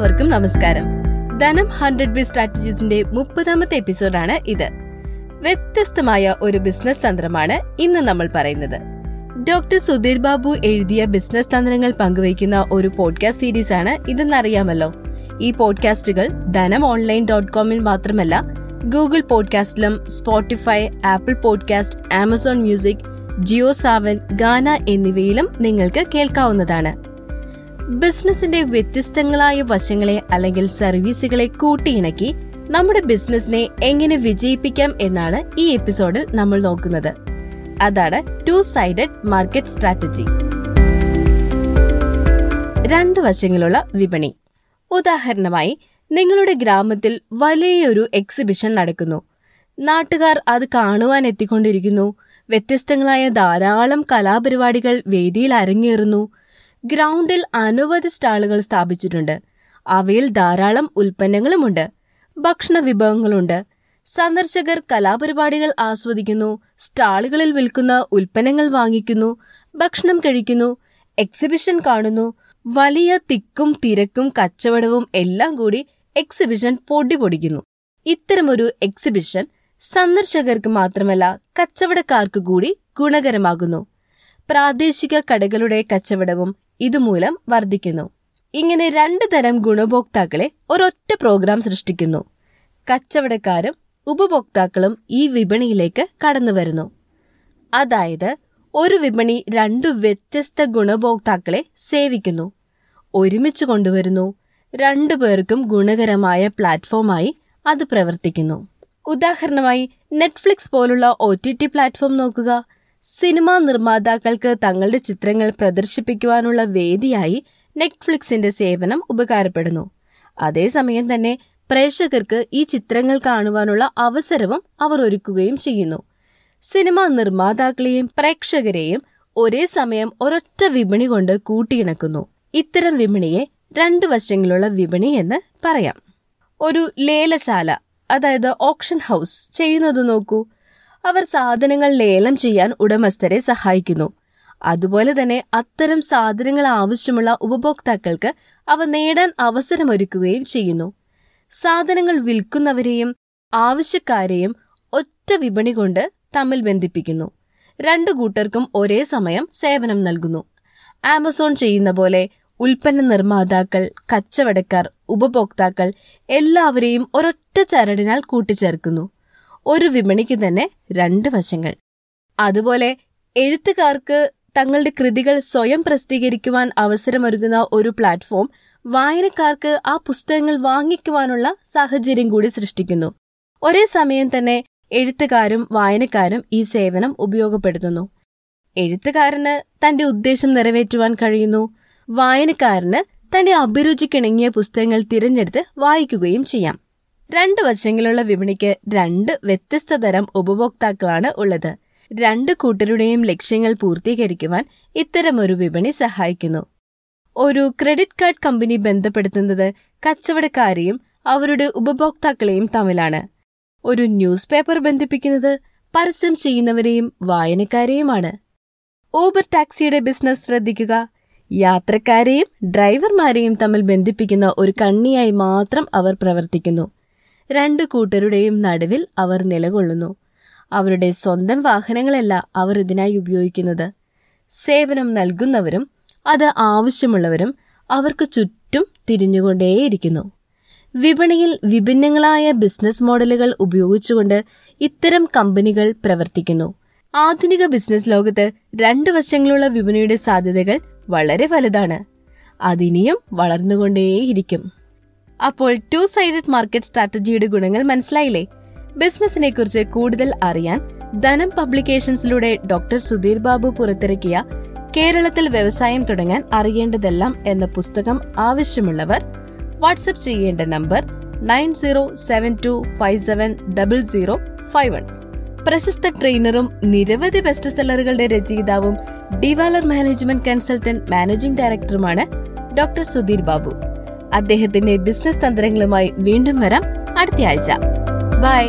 എല്ലാവർക്കും നമസ്കാരം. ധനം ഹൺഡ്രഡ് ബി സ്ട്രാറ്റജീസിന്റെ മുപ്പതാമത്തെ എപ്പിസോഡാണ് ഇത്. വ്യത്യസ്തമായ ഒരു ബിസിനസ് തന്ത്രമാണ് ഇന്ന് നമ്മൾ പറയുന്നത്. ഡോക്ടർ സുധീർ ബാബു എഴുതിയ ബിസിനസ് തന്ത്രങ്ങൾ പങ്കുവയ്ക്കുന്ന ഒരു പോഡ്കാസ്റ്റ് സീരീസ് ആണ് ഇതെന്നറിയാമല്ലോ. ഈ പോഡ്കാസ്റ്റുകൾ ധനം ഓൺലൈൻ ഡോട്ട് കോമിൽ മാത്രമല്ല Google പോഡ്കാസ്റ്റിലും Spotify Apple podcast Amazon music Jio Saavn Gaana എന്നിവയിലും നിങ്ങൾക്ക് കേൾക്കാവുന്നതാണ്. ബിസിനസിന്റെ വ്യത്യസ്തങ്ങളായ വശങ്ങളെ അല്ലെങ്കിൽ സർവീസുകളെ കൂട്ടിയിണക്കി നമ്മുടെ ബിസിനസിനെ എങ്ങനെ വിജയിപ്പിക്കാം എന്നാണ് ഈ എപ്പിസോഡിൽ നമ്മൾ നോക്കുന്നത്. അതാണ് ടു സൈഡഡ് മാർക്കറ്റ് സ്ട്രാറ്റജി രണ്ട് വശങ്ങളുള്ള വിപണി. ഉദാഹരണമായി നിങ്ങളുടെ ഗ്രാമത്തിൽ വലിയൊരു എക്സിബിഷൻ നടക്കുന്നു. നാട്ടുകാർ അത് കാണുവാൻ എത്തിക്കൊണ്ടിരിക്കുന്നു. വ്യത്യസ്തങ്ങളായ ധാരാളം കലാപരിപാടികൾ വേദിയിൽ അരങ്ങേറുന്നു. ഗ്രൗണ്ടിൽ അനവധി സ്റ്റാളുകൾ സ്ഥാപിച്ചിട്ടുണ്ട്. അവയിൽ ധാരാളം ഉൽപ്പന്നങ്ങളുമുണ്ട്. ഭക്ഷണ വിഭവങ്ങളുണ്ട്. സന്ദർശകർ കലാപരിപാടികൾ ആസ്വദിക്കുന്നു. സ്റ്റാളുകളിൽ വിൽക്കുന്ന ഉൽപ്പന്നങ്ങൾ വാങ്ങിക്കുന്നു. ഭക്ഷണം കഴിക്കുന്നു. എക്സിബിഷൻ കാണുന്നു. വലിയ തിക്കും തിരക്കും കച്ചവടവും എല്ലാം കൂടി എക്സിബിഷൻ പൊടി പൊടിക്കുന്നു. ഇത്തരമൊരു എക്സിബിഷൻ സന്ദർശകർക്ക് മാത്രമല്ല കച്ചവടക്കാർക്ക് കൂടി ഗുണകരമാകുന്നു. പ്രാദേശിക കടകളുടെ കച്ചവടവും ഇതുമൂലം വർദ്ധിക്കുന്നു. ഇങ്ങനെ രണ്ട് തരം ഗുണഭോക്താക്കളെ ഒരൊറ്റ പ്രോഗ്രാം സൃഷ്ടിക്കുന്നു. കച്ചവടക്കാരും ഉപഭോക്താക്കളും ഈ വിപണിയിലേക്ക് കടന്നു വരുന്നു അതായത് ഒരു വിപണി രണ്ടു വ്യത്യസ്ത ഗുണഭോക്താക്കളെ സേവിക്കുന്നു. ഒരുമിച്ച് കൊണ്ടുവരുന്നു. രണ്ടു പേർക്കും ഗുണകരമായ പ്ലാറ്റ്ഫോമായി അത് പ്രവർത്തിക്കുന്നു. ഉദാഹരണമായി നെറ്റ്ഫ്ലിക്സ് പോലുള്ള ഒ ടി ടി പ്ലാറ്റ്ഫോം നോക്കുക. സിനിമാ നിർമ്മാതാക്കൾക്ക് തങ്ങളുടെ ചിത്രങ്ങൾ പ്രദർശിപ്പിക്കുവാനുള്ള വേദിയായി നെറ്റ്ഫ്ലിക്സിന്റെ സേവനം ഉപകാരപ്പെടുന്നു. അതേസമയം തന്നെ പ്രേക്ഷകർക്ക് ഈ ചിത്രങ്ങൾ കാണുവാനുള്ള അവസരവും അവർ ഒരുക്കുകയും ചെയ്യുന്നു. സിനിമാ നിർമ്മാതാക്കളെയും പ്രേക്ഷകരെയും ഒരേ സമയം ഒരൊറ്റ വിപണി കൊണ്ട് കൂട്ടിയിണക്കുന്നു. ഇത്തരം വിപണിയെ രണ്ടു വശങ്ങളുള്ള വിപണി എന്ന് പറയാം. ഒരു ലേലശാല അതായത് ഓപ്ഷൻ ഹൗസ് ചെയ്യുന്നത് നോക്കൂ. അവർ സാധനങ്ങൾ ലേലം ചെയ്യാൻ ഉടമസ്ഥരെ സഹായിക്കുന്നു. അതുപോലെ തന്നെ അത്തരം സാധനങ്ങൾ ആവശ്യമുള്ള ഉപഭോക്താക്കൾക്ക് അവ നേടാൻ അവസരമൊരുക്കുകയും ചെയ്യുന്നു. സാധനങ്ങൾ വിൽക്കുന്നവരെയും ആവശ്യക്കാരെയും ഒറ്റ വിപണി കൊണ്ട് തമ്മിൽ ബന്ധിപ്പിക്കുന്നു. രണ്ടു കൂട്ടർക്കും ഒരേ സമയം സേവനം നൽകുന്നു. ആമസോൺ ചെയ്യുന്ന പോലെ ഉൽപ്പന്ന നിർമ്മാതാക്കൾ കച്ചവടക്കാർ ഉപഭോക്താക്കൾ എല്ലാവരെയും ഒരൊറ്റ ചരടിനാൽ കൂട്ടിച്ചേർക്കുന്നു. ഒരു വിപണിക്ക് തന്നെ രണ്ട് വശങ്ങൾ. അതുപോലെ എഴുത്തുകാർക്ക് തങ്ങളുടെ കൃതികൾ സ്വയം പ്രസിദ്ധീകരിക്കുവാൻ അവസരമൊരുങ്ങുന്ന ഒരു പ്ലാറ്റ്ഫോം വായനക്കാർക്ക് ആ പുസ്തകങ്ങൾ വാങ്ങിക്കുവാനുള്ള സാഹചര്യം കൂടി സൃഷ്ടിക്കുന്നു. ഒരേ സമയം തന്നെ എഴുത്തുകാരും വായനക്കാരും ഈ സേവനം ഉപയോഗപ്പെടുത്തുന്നു. എഴുത്തുകാരന് തന്റെ ഉദ്ദേശം നിറവേറ്റുവാൻ കഴിയുന്നു. വായനക്കാരന് തന്റെ അഭിരുചിക്കിണങ്ങിയ പുസ്തകങ്ങൾ തിരഞ്ഞെടുത്ത് വായിക്കുകയും ചെയ്യാം. രണ്ട് വശങ്ങളുള്ള വിപണിക്ക് രണ്ട് വ്യത്യസ്ത തരം ഉപഭോക്താക്കളാണ് ഉള്ളത്. രണ്ട് കൂട്ടരുടെയും ലക്ഷ്യങ്ങൾ പൂർത്തീകരിക്കുവാൻ ഇത്തരമൊരു വിപണി സഹായിക്കുന്നു. ഒരു ക്രെഡിറ്റ് കാർഡ് കമ്പനി ബന്ധപ്പെടുത്തുന്നത് കച്ചവടക്കാരെയും അവരുടെ ഉപഭോക്താക്കളെയും തമ്മിലാണ്. ഒരു ന്യൂസ് പേപ്പർ ബന്ധിപ്പിക്കുന്നത് പരസ്യം ചെയ്യുന്നവരെയും വായനക്കാരെയുമാണ്. ഊബർ ടാക്സിയുടെ ബിസിനസ് ശ്രദ്ധിക്കുക. യാത്രക്കാരെയും ഡ്രൈവർമാരെയും തമ്മിൽ ബന്ധിപ്പിക്കുന്ന ഒരു കണ്ണിയായി മാത്രം അവർ പ്രവർത്തിക്കുന്നു. രണ്ടു കൂട്ടരുടെയും നടുവിൽ അവർ നിലകൊള്ളുന്നു. അവരുടെ സ്വന്തം വാഹനങ്ങളല്ല അവർ ഇതിനായി ഉപയോഗിക്കുന്നത്. സേവനം നൽകുന്നവരും അത് ആവശ്യമുള്ളവരും അവർക്ക് ചുറ്റും തിരിഞ്ഞുകൊണ്ടേയിരിക്കുന്നു. വിപണിയിൽ വിഭിന്നങ്ങളായ ബിസിനസ് മോഡലുകൾ ഉപയോഗിച്ചുകൊണ്ട് ഇത്തരം കമ്പനികൾ പ്രവർത്തിക്കുന്നു. ആധുനിക ബിസിനസ് ലോകത്ത് രണ്ട് വശങ്ങളുള്ള വിപണിയുടെ സാധ്യതകൾ വളരെ വലുതാണ്. അതിനിയും വളർന്നുകൊണ്ടേയിരിക്കും. അപ്പോൾ ടു സൈഡഡ് മാർക്കറ്റ് സ്ട്രാറ്റജിയുടെ ഗുണങ്ങൾ മനസ്സിലായില്ലേ? ബിസിനസിനെ കുറിച്ച് കൂടുതൽ അറിയാൻ ധനം പബ്ലിക്കേഷൻസിലൂടെ ഡോക്ടർ സുധീർ ബാബു പുറത്തിറക്കിയ കേരളത്തിൽ വ്യവസായം തുടങ്ങാൻ അറിയേണ്ടതെല്ലാം എന്ന പുസ്തകം ആവശ്യമുള്ളവർ വാട്സപ്പ് ചെയ്യേണ്ട number nine zero seven two five seven double zero five one. പ്രശസ്ത ട്രെയിനറും നിരവധി ബെസ്റ്റ് സെല്ലറുകളുടെ രചയിതാവും ഡിവാലർ മാനേജ്മെന്റ് കൺസൾട്ടന്റ് മാനേജിംഗ് ഡയറക്ടറുമാണ് ഡോക്ടർ സുധീർ ബാബു. അദ്ദേഹത്തിന്റെ ബിസിനസ് തന്ത്രങ്ങളുമായി വീണ്ടും വരാം അടുത്തയാഴ്ച ബൈ.